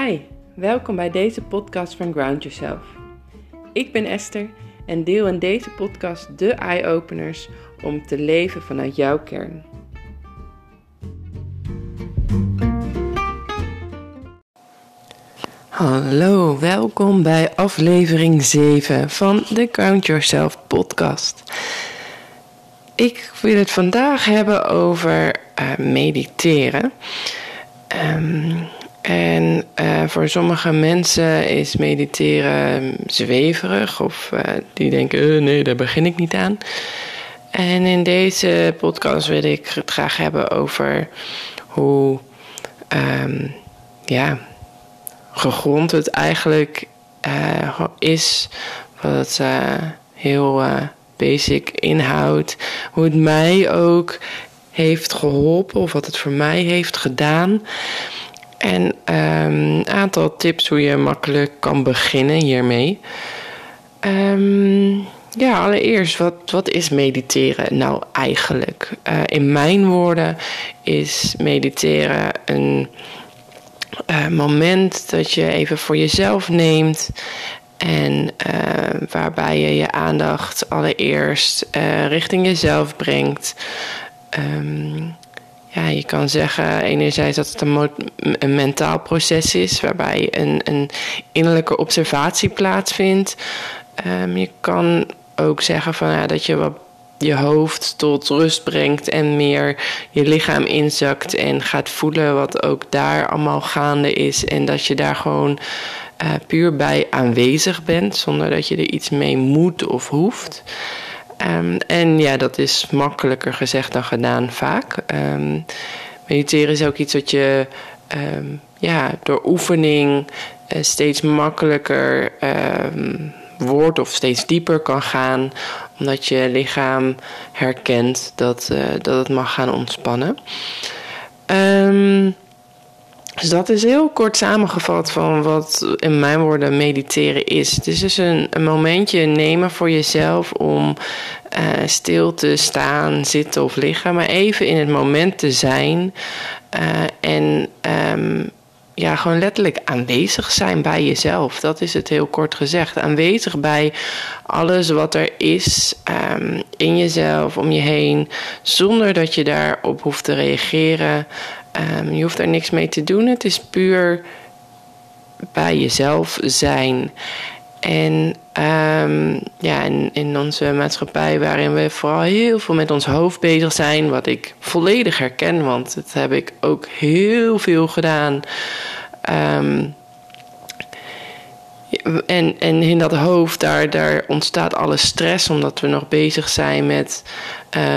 Hi, welkom bij deze podcast van Ground Yourself. Ik ben Esther en deel in deze podcast de eye-openers om te leven vanuit jouw kern. Hallo, welkom bij aflevering 7 van de Ground Yourself podcast. Ik wil het vandaag hebben over uh, mediteren. Um, en uh, voor sommige mensen is mediteren zweverig of uh, die denken, uh, nee, daar begin ik niet aan. En in deze podcast wil ik het graag hebben over hoe um, ja, gegrond het eigenlijk is, wat het heel basic inhoudt, hoe het mij ook heeft geholpen of wat het voor mij heeft gedaan. En um, een aantal tips hoe je makkelijk kan beginnen hiermee. Um, ja, allereerst, wat, wat is mediteren nou eigenlijk? Uh, in mijn woorden is mediteren een uh, moment dat je even voor jezelf neemt. En uh, waarbij je je aandacht allereerst richting jezelf brengt. Um, ja, je kan zeggen enerzijds dat het een, mentaal proces is, waarbij een, een innerlijke observatie plaatsvindt. Um, je kan ook zeggen van, ja, dat je wat je hoofd tot rust brengt en meer je lichaam inzakt en gaat voelen wat ook daar allemaal gaande is. En dat je daar gewoon uh, puur bij aanwezig bent, zonder dat je er iets mee moet of hoeft. Um, en ja, dat is makkelijker gezegd dan gedaan vaak. Mediteren is ook iets wat je um, ja, door oefening uh, steeds makkelijker wordt of steeds dieper kan gaan. Omdat je lichaam herkent dat, uh, dat het mag gaan ontspannen. Dus dat is heel kort samengevat van wat in mijn woorden mediteren is. Het is dus een, een momentje nemen voor jezelf om uh, stil te staan, zitten of liggen, maar even in het moment te zijn. Uh, en um, ja, gewoon letterlijk aanwezig zijn bij jezelf. Dat is het heel kort gezegd. Aanwezig bij alles wat er is um, in jezelf, om je heen, zonder dat je daarop hoeft te reageren. Um, je hoeft er niks mee te doen. Het is puur bij jezelf zijn. En um, ja, in, in onze maatschappij, waarin we vooral heel veel met ons hoofd bezig zijn, wat ik volledig herken, want dat heb ik ook heel veel gedaan. Um, en, en in dat hoofd, daar, daar ontstaat alle stress, omdat we nog bezig zijn met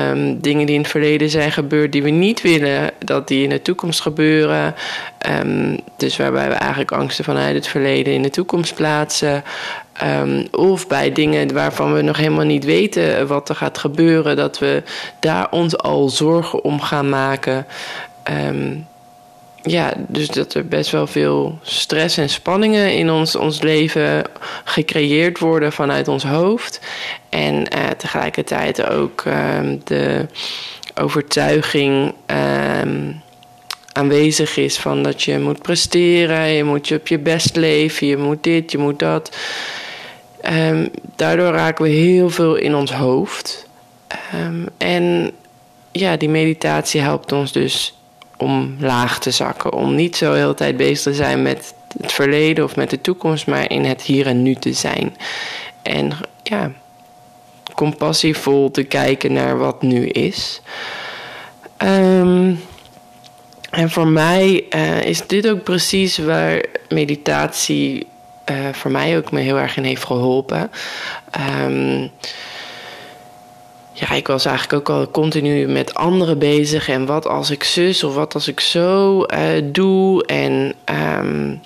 um, dingen die in het verleden zijn gebeurd, die we niet willen dat die in de toekomst gebeuren. Um, dus waarbij we eigenlijk angsten vanuit het verleden in de toekomst plaatsen. Um, of bij dingen waarvan we nog helemaal niet weten wat er gaat gebeuren, dat we daar ons al zorgen om gaan maken. Um, ja, dus dat er best wel veel stress en spanningen in ons, ons leven gecreëerd worden vanuit ons hoofd. En uh, tegelijkertijd ook um, de overtuiging um, aanwezig is van dat je moet presteren, je moet je op je best leven, je moet dit, je moet dat. Um, daardoor raken we heel veel in ons hoofd. en ja, die meditatie helpt ons dus om laag te zakken. Om niet zo de tijd bezig te zijn met het verleden of met de toekomst, maar in het hier en nu te zijn. En ja, compassievol te kijken naar wat nu is. Um, en voor mij uh, is dit ook precies waar meditatie uh, voor mij ook me heel erg in heeft geholpen. Um, ja, ik was eigenlijk ook al continu met anderen bezig. En wat als ik zus of wat als ik zo uh, doe. En um,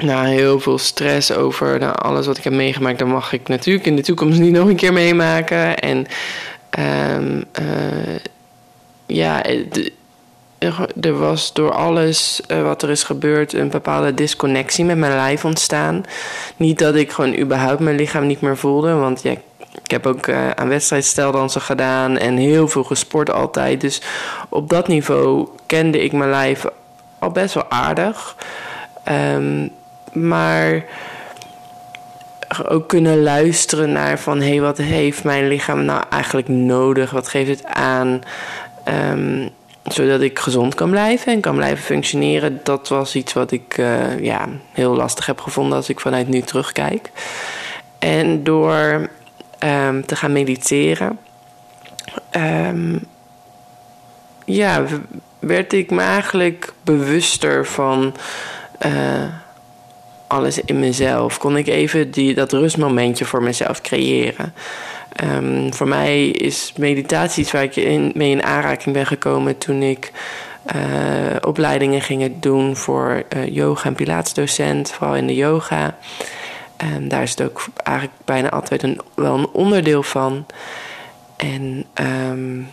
nou, heel veel stress over nou, alles wat ik heb meegemaakt. Dan mag ik natuurlijk in de toekomst niet nog een keer meemaken. En um, uh, ja, er was door alles uh, wat er is gebeurd een bepaalde disconnectie met mijn lijf ontstaan. Niet dat ik gewoon überhaupt mijn lichaam niet meer voelde. Want ja, ik heb ook uh, aan wedstrijdsteldansen gedaan en heel veel gesport altijd. Dus op dat niveau kende ik mijn lijf al best wel aardig. Ehm, maar ook kunnen luisteren naar van hé, hey, wat heeft mijn lichaam nou eigenlijk nodig? Wat geeft het aan? Um, zodat ik gezond kan blijven en kan blijven functioneren. Dat was iets wat ik uh, ja, heel lastig heb gevonden als ik vanuit nu terugkijk. En door um, te gaan mediteren, um, ja, werd ik me eigenlijk bewuster van uh, alles in mezelf. Kon ik even die, dat rustmomentje voor mezelf creëren. Um, voor mij is meditatie iets waar ik in, mee in aanraking ben gekomen toen ik uh, opleidingen ging doen voor uh, yoga en pilatesdocent, vooral in de yoga. Daar is het ook eigenlijk bijna altijd een, wel een onderdeel van. En um,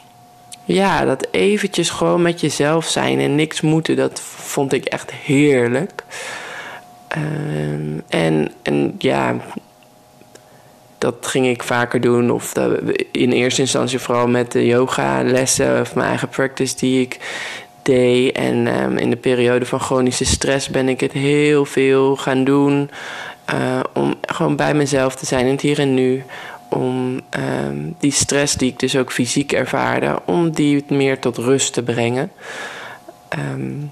ja, dat eventjes gewoon met jezelf zijn en niks moeten, dat vond ik echt heerlijk. Um, en, en ja, dat ging ik vaker doen. Of in eerste instantie vooral met de yoga lessen of mijn eigen practice die ik deed. En um, in de periode van chronische stress ben ik het heel veel gaan doen. Uh, om gewoon bij mezelf te zijn in het hier en nu. Om um, die stress die ik dus ook fysiek ervaarde, om die meer tot rust te brengen. Um,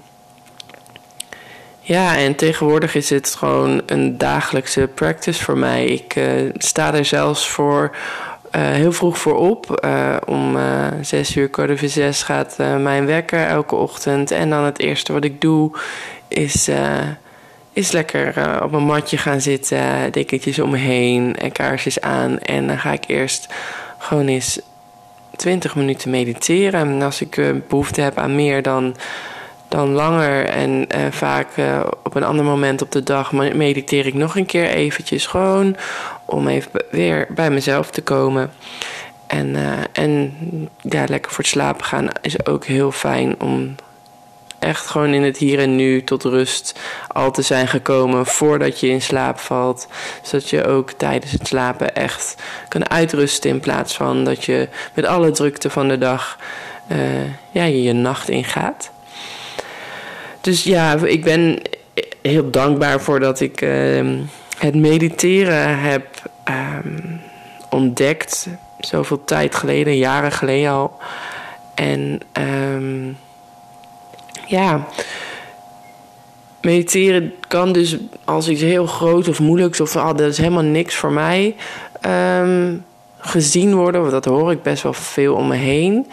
ja, en tegenwoordig is het gewoon een dagelijkse practice voor mij. Ik uh, sta er zelfs voor uh, heel vroeg voor op. Om zes uur, kwart over zes gaat mijn wekker elke ochtend. En dan het eerste wat ik doe is, is lekker op mijn matje gaan zitten. Dekentjes om me heen en kaarsjes aan. En dan ga ik eerst gewoon eens 20 minuten mediteren. En als ik behoefte heb aan meer, dan dan langer. En uh, vaak op een ander moment op de dag mediteer ik nog een keer eventjes. Gewoon om even weer bij mezelf te komen. En, en ja, lekker voor het slapen gaan is ook heel fijn om echt gewoon in het hier en nu tot rust al te zijn gekomen voordat je in slaap valt. Zodat je ook tijdens het slapen echt kan uitrusten in plaats van dat je met alle drukte van de dag ja, je, nacht ingaat. Dus ja, ik ben heel dankbaar voor dat ik uh, het mediteren heb um, ontdekt. Zoveel tijd geleden, jaren geleden al. En um, ja, mediteren kan dus als iets heel groot of moeilijks of ah, dat is helemaal niks voor mij um, gezien worden. Want dat hoor ik best wel veel om me heen.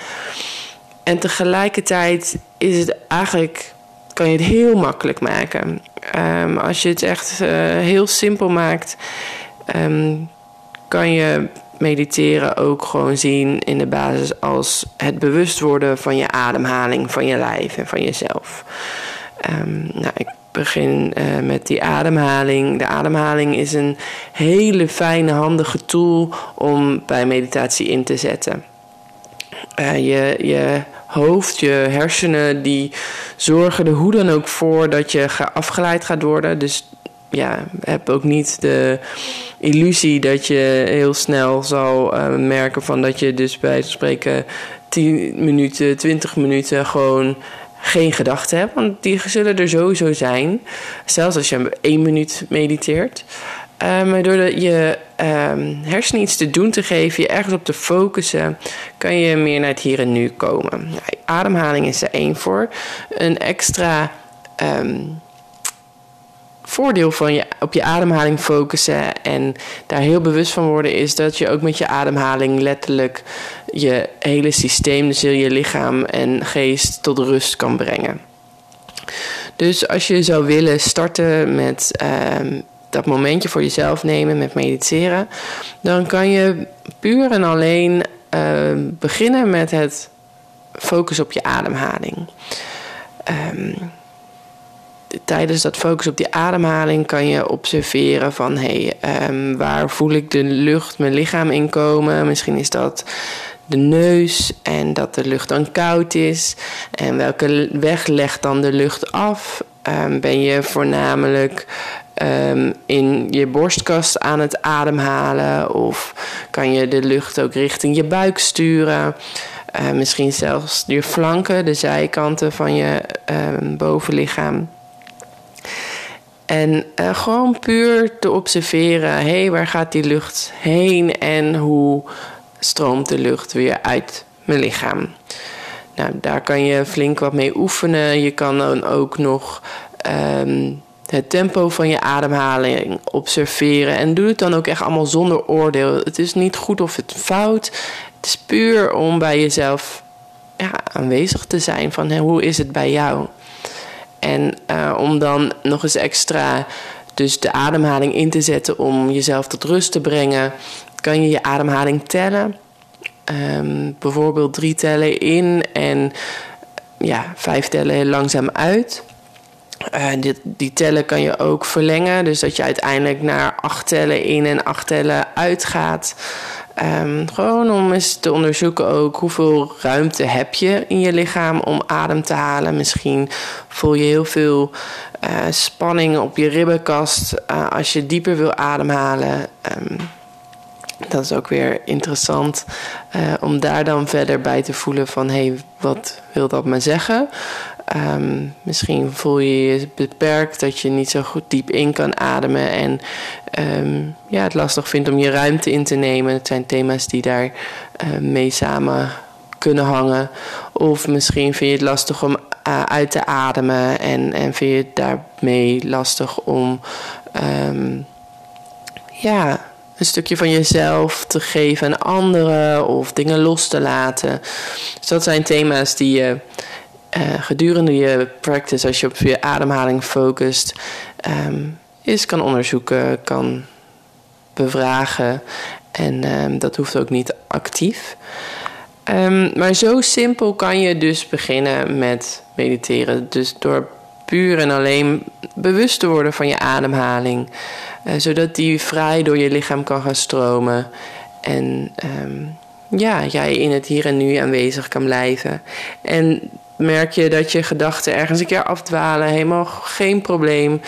En tegelijkertijd is het eigenlijk kan je het heel makkelijk maken. Um, als je het echt uh, heel simpel maakt, um, kan je mediteren ook gewoon zien in de basis als het bewust worden van je ademhaling, van je lijf en van jezelf. Um, nou, ik begin uh, met die ademhaling. De ademhaling is een hele fijne, handige tool om bij meditatie in te zetten. Uh, je, je hoofd, je hersenen, die zorgen er hoe dan ook voor dat je afgeleid gaat worden. Dus ja, heb ook niet de illusie dat je heel snel zal uh, merken van dat je dus bij het spreken 10 minuten, 20 minuten gewoon geen gedachten hebt. Want die zullen er sowieso zijn. Zelfs als je één minuut mediteert. Uh, maar door je um, hersenen iets te doen te geven, je ergens op te focussen, kan je meer naar het hier en nu komen. Ademhaling is er één voor. Een extra um, voordeel van je op je ademhaling focussen en daar heel bewust van worden, is dat je ook met je ademhaling letterlijk je hele systeem, dus je lichaam en geest tot rust kan brengen. Dus als je zou willen starten met um, dat momentje voor jezelf nemen met mediteren, dan kan je puur en alleen uh, beginnen met het focus op je ademhaling. Um, tijdens dat focus op die ademhaling kan je observeren van hé, hey, um, waar voel ik de lucht, mijn lichaam inkomen? Misschien is dat de neus en dat de lucht dan koud is. En welke weg legt dan de lucht af? Um, ben je voornamelijk um, in je borstkast aan het ademhalen? Of kan je de lucht ook richting je buik sturen? Uh, misschien zelfs je flanken, de zijkanten van je bovenlichaam. En uh, gewoon puur te observeren, hé, hey, waar gaat die lucht heen en hoe stroomt de lucht weer uit mijn lichaam. Nou, daar kan je flink wat mee oefenen. Je kan dan ook nog um, het tempo van je ademhaling observeren. En doe het dan ook echt allemaal zonder oordeel. Het is niet goed of het fout. Het is puur om bij jezelf ja, aanwezig te zijn van hoe is het bij jou. En uh, om dan nog eens extra dus de ademhaling in te zetten om jezelf tot rust te brengen, kan je je ademhaling tellen. Um, bijvoorbeeld drie tellen in en ja, vijf tellen langzaam uit. Dit, die tellen kan je ook verlengen, dus dat je uiteindelijk naar acht tellen in en acht tellen uit gaat. Um, gewoon om eens te onderzoeken ook hoeveel ruimte heb je in je lichaam om adem te halen. Misschien voel je heel veel uh, spanning op je ribbenkast uh, als je dieper wil ademhalen. Um, dat is ook weer interessant uh, om daar dan verder bij te voelen van hé, hey, wat wil dat me zeggen? Um, misschien voel je je beperkt dat je niet zo goed diep in kan ademen en um, ja, het lastig vindt om je ruimte in te nemen. Het zijn thema's die daar uh, mee samen kunnen hangen. Of misschien vind je het lastig om uh, uit te ademen en, en vind je het daarmee lastig om um, ja, een stukje van jezelf te geven aan anderen of dingen los te laten. Dus dat zijn thema's die je gedurende je practice, als je op je ademhaling focust, um, eens kan onderzoeken, kan bevragen. En um, dat hoeft ook niet actief. Um, maar zo simpel kan je dus beginnen met mediteren. Dus door puur en alleen bewust te worden van je ademhaling. Uh, zodat die vrij door je lichaam kan gaan stromen. En ja, jij in het hier en nu aanwezig kan blijven. En merk je dat je gedachten ergens een keer afdwalen, helemaal geen probleem.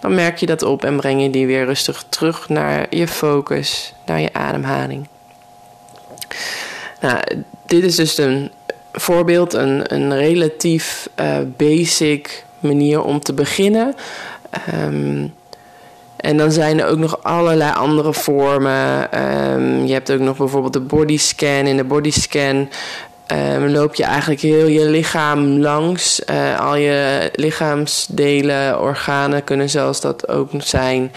Dan merk je dat op en breng je die weer rustig terug naar je focus, naar je ademhaling. Nou, dit is dus een voorbeeld, een, een relatief uh, basic manier om te beginnen. Um, en dan zijn er ook nog allerlei andere vormen. Um, je hebt ook nog bijvoorbeeld de bodyscan. In de bodyscan um, loop je eigenlijk heel je lichaam langs. Uh, al je lichaamsdelen, organen kunnen zelfs dat ook zijn.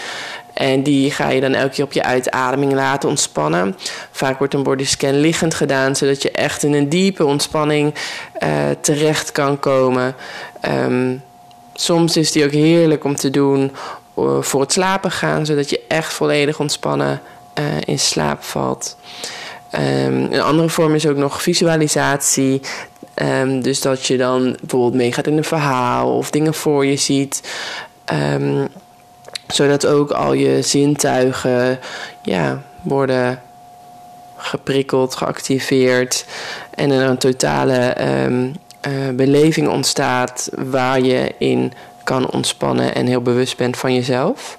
En die ga je dan elke keer op je uitademing laten ontspannen. Vaak wordt een bodyscan liggend gedaan, zodat je echt in een diepe ontspanning uh, terecht kan komen. Um, soms is die ook heerlijk om te doen uh, voor het slapen gaan, zodat je echt volledig ontspannen in slaap valt. Um, een andere vorm is ook nog visualisatie. Um, dus dat je dan bijvoorbeeld meegaat in een verhaal of dingen voor je ziet. Um, zodat ook al je zintuigen ja, worden geprikkeld, geactiveerd. En er een totale uh, beleving ontstaat waar je in kan ontspannen en heel bewust bent van jezelf.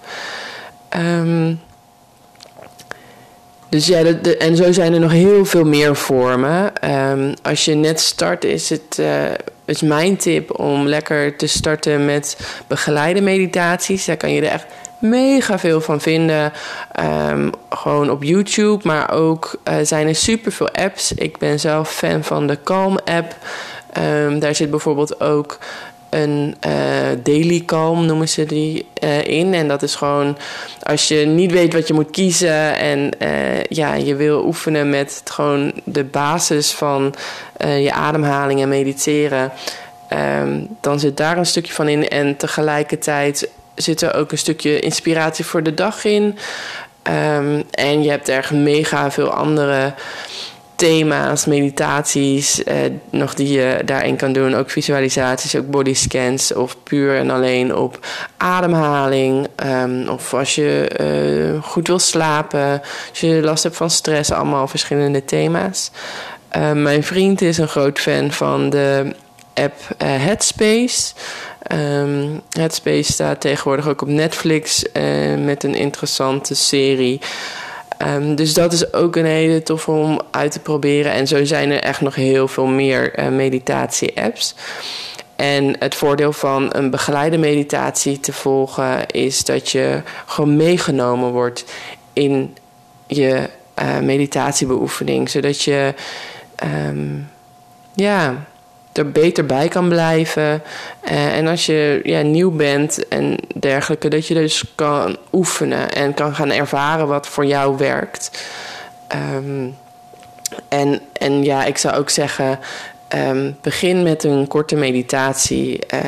Um, dus ja, en zo zijn er nog heel veel meer vormen. Um, als je net start, is het uh, is mijn tip om lekker te starten met begeleide meditaties. Daar kan je er echt mega veel van vinden. Um, gewoon op YouTube, maar ook uh, zijn er super veel apps. Ik ben zelf fan van de Calm app. Um, daar zit bijvoorbeeld ook een uh, daily calm noemen ze die uh, in. En dat is gewoon als je niet weet wat je moet kiezen en uh, ja, je wil oefenen met gewoon de basis van je ademhaling en mediteren. Um, dan zit daar een stukje van in. En tegelijkertijd zit er ook een stukje inspiratie voor de dag in. Um, en je hebt er mega veel andere thema's, meditaties, eh, nog die je daarin kan doen. Ook visualisaties, ook bodyscans of puur en alleen op ademhaling. Um, of als je uh, goed wil slapen, als je last hebt van stress, allemaal verschillende thema's. Uh, mijn vriend is een groot fan van de app uh, Headspace. Um, Headspace staat tegenwoordig ook op Netflix met een interessante serie. Um, dus dat is ook een hele tof om uit te proberen. En zo zijn er echt nog heel veel meer uh, meditatie-apps. En het voordeel van een begeleide meditatie te volgen is dat je gewoon meegenomen wordt in je uh, meditatiebeoefening, zodat je um, ja, er beter bij kan blijven. Uh, en als je ja, nieuw bent en dergelijke, dat je dus kan oefenen en kan gaan ervaren wat voor jou werkt. Um, en, en ja, ik zou ook zeggen, Um, begin met een korte meditatie. Uh,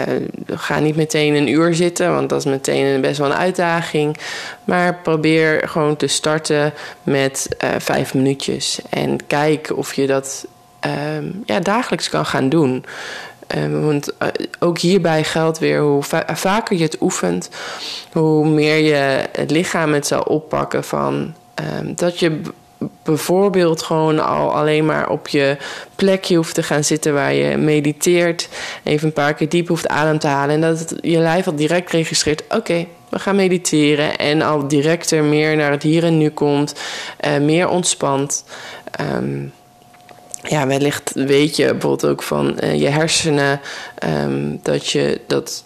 ga niet meteen een uur zitten, want dat is meteen best wel een uitdaging. Maar probeer gewoon te starten met uh, vijf minuutjes. En kijk of je dat um, ja, dagelijks kan gaan doen. Um, want uh, ook hierbij geldt weer hoe va vaker je het oefent, hoe meer je het lichaam het zal oppakken van dat je bijvoorbeeld gewoon al alleen maar op je plekje hoeft te gaan zitten waar je mediteert. Even een paar keer diep hoeft adem te halen. En dat het, je lijf al direct registreert: oké, we gaan mediteren. En al directer meer naar het hier en nu komt, uh, meer ontspant. Um, ja, wellicht weet je bijvoorbeeld ook van uh, je hersenen um, dat je dat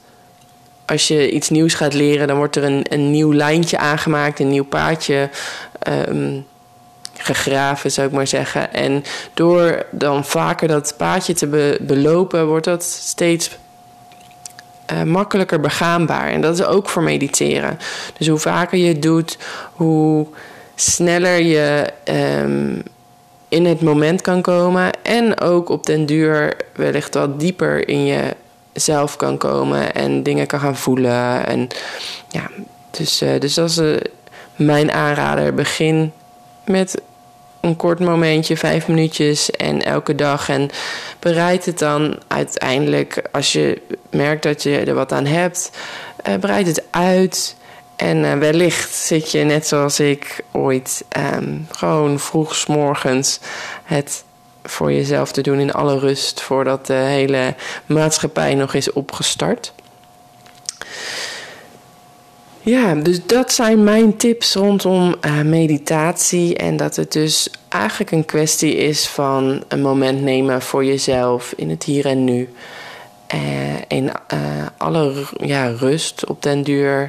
als je iets nieuws gaat leren, dan wordt er een, een nieuw lijntje aangemaakt, een nieuw paadje. Um, gegraven, zou ik maar zeggen. En door dan vaker dat paadje te belopen, wordt dat steeds uh, makkelijker begaanbaar. En dat is ook voor mediteren. Dus hoe vaker je het doet, hoe sneller je um, in het moment kan komen. En ook op den duur wellicht wat dieper in jezelf kan komen en dingen kan gaan voelen. En ja, dus, uh, dus dat is uh, mijn aanrader. Begin met een kort momentje, vijf minuutjes en elke dag. En bereid het dan uiteindelijk, als je merkt dat je er wat aan hebt, uh, bereid het uit. En uh, wellicht zit je net zoals ik ooit um, gewoon vroeg morgens het voor jezelf te doen in alle rust voordat de hele maatschappij nog is opgestart. Ja, dus dat zijn mijn tips rondom uh, meditatie. En dat het dus eigenlijk een kwestie is van een moment nemen voor jezelf in het hier en nu. Uh, in alle ja, rust op den duur.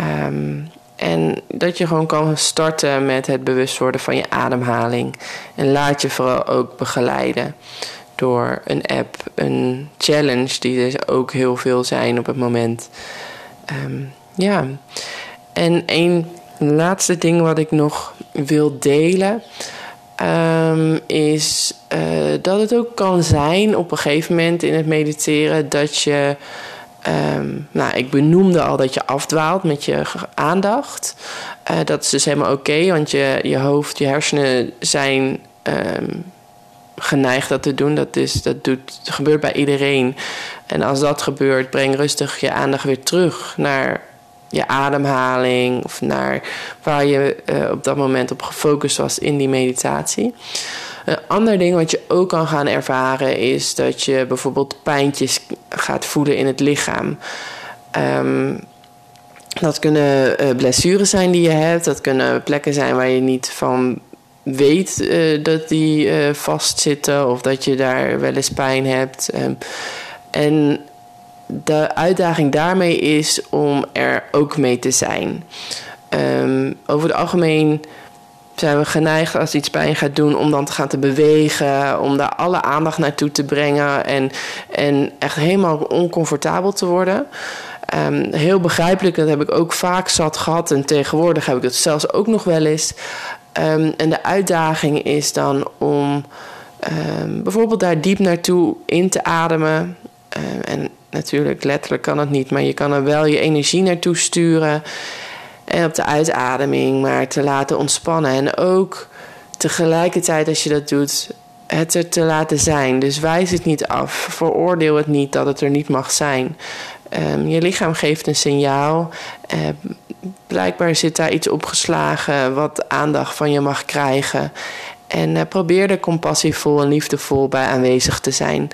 Um, en dat je gewoon kan starten met het bewust worden van je ademhaling. En laat je vooral ook begeleiden door een app, een challenge, die er ook heel veel zijn op het moment. Um, ja, en een laatste ding wat ik nog wil delen. Um, is uh, dat het ook kan zijn op een gegeven moment in het mediteren dat je. Um, nou, ik benoemde al dat je afdwaalt met je aandacht. Uh, dat is dus helemaal oké, want je, je hoofd, je hersenen zijn um, geneigd dat te doen. Dat, is, dat, doet, gebeurt bij iedereen. En als dat gebeurt, breng rustig je aandacht weer terug naar je ademhaling of naar waar je uh, op dat moment op gefocust was in die meditatie. Een ander ding wat je ook kan gaan ervaren is dat je bijvoorbeeld pijntjes gaat voelen in het lichaam. Um, dat kunnen uh, blessures zijn die je hebt, dat kunnen plekken zijn waar je niet van weet uh, dat die uh, vastzitten of dat je daar wel eens pijn hebt. Um, en de uitdaging daarmee is om er ook mee te zijn. Um, over het algemeen zijn we geneigd als iets pijn gaat doen om dan te gaan te bewegen, om daar alle aandacht naartoe te brengen en, en echt helemaal oncomfortabel te worden. Um, heel begrijpelijk, dat heb ik ook vaak zat gehad en tegenwoordig heb ik het zelfs ook nog wel eens. Um, en de uitdaging is dan om bijvoorbeeld daar diep naartoe in te ademen. en natuurlijk, letterlijk kan het niet, maar je kan er wel je energie naartoe sturen. En op de uitademing maar te laten ontspannen. En ook tegelijkertijd als je dat doet, het er te laten zijn. Dus wijs het niet af. Veroordeel het niet dat het er niet mag zijn. Um, je lichaam geeft een signaal. Uh, blijkbaar zit daar iets opgeslagen wat aandacht van je mag krijgen. En uh, probeer er compassievol en liefdevol bij aanwezig te zijn.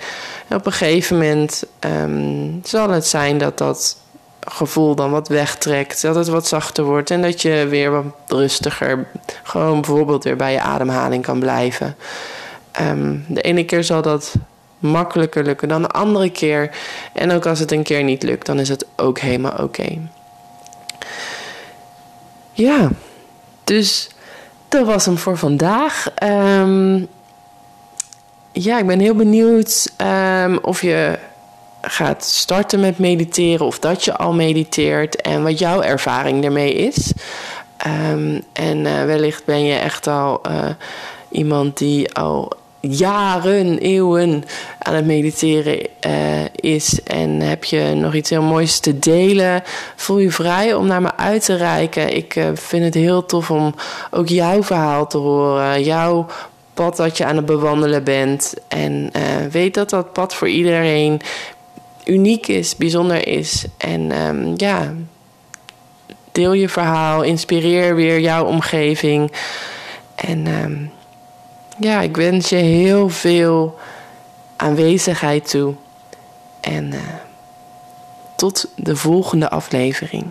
Op een gegeven moment um, zal het zijn dat dat gevoel dan wat wegtrekt, dat het wat zachter wordt en dat je weer wat rustiger, gewoon bijvoorbeeld weer bij je ademhaling kan blijven. Um, de ene keer zal dat makkelijker lukken dan de andere keer. En ook als het een keer niet lukt, dan is het ook helemaal oké. Ja, dus dat was hem voor vandaag. Ehm, ja, ik ben heel benieuwd um, of je gaat starten met mediteren of dat je al mediteert en wat jouw ervaring ermee is. Um, en uh, wellicht ben je echt al uh, iemand die al jaren, eeuwen aan het mediteren uh, is. En heb je nog iets heel moois te delen, voel je vrij om naar me uit te reiken. Ik vind het heel tof om ook jouw verhaal te horen, jouw pad dat je aan het bewandelen bent. En weet dat dat pad voor iedereen uniek is, bijzonder is. En um, ja, deel je verhaal, inspireer weer jouw omgeving. En um, ja, ik wens je heel veel aanwezigheid toe. En uh, tot de volgende aflevering.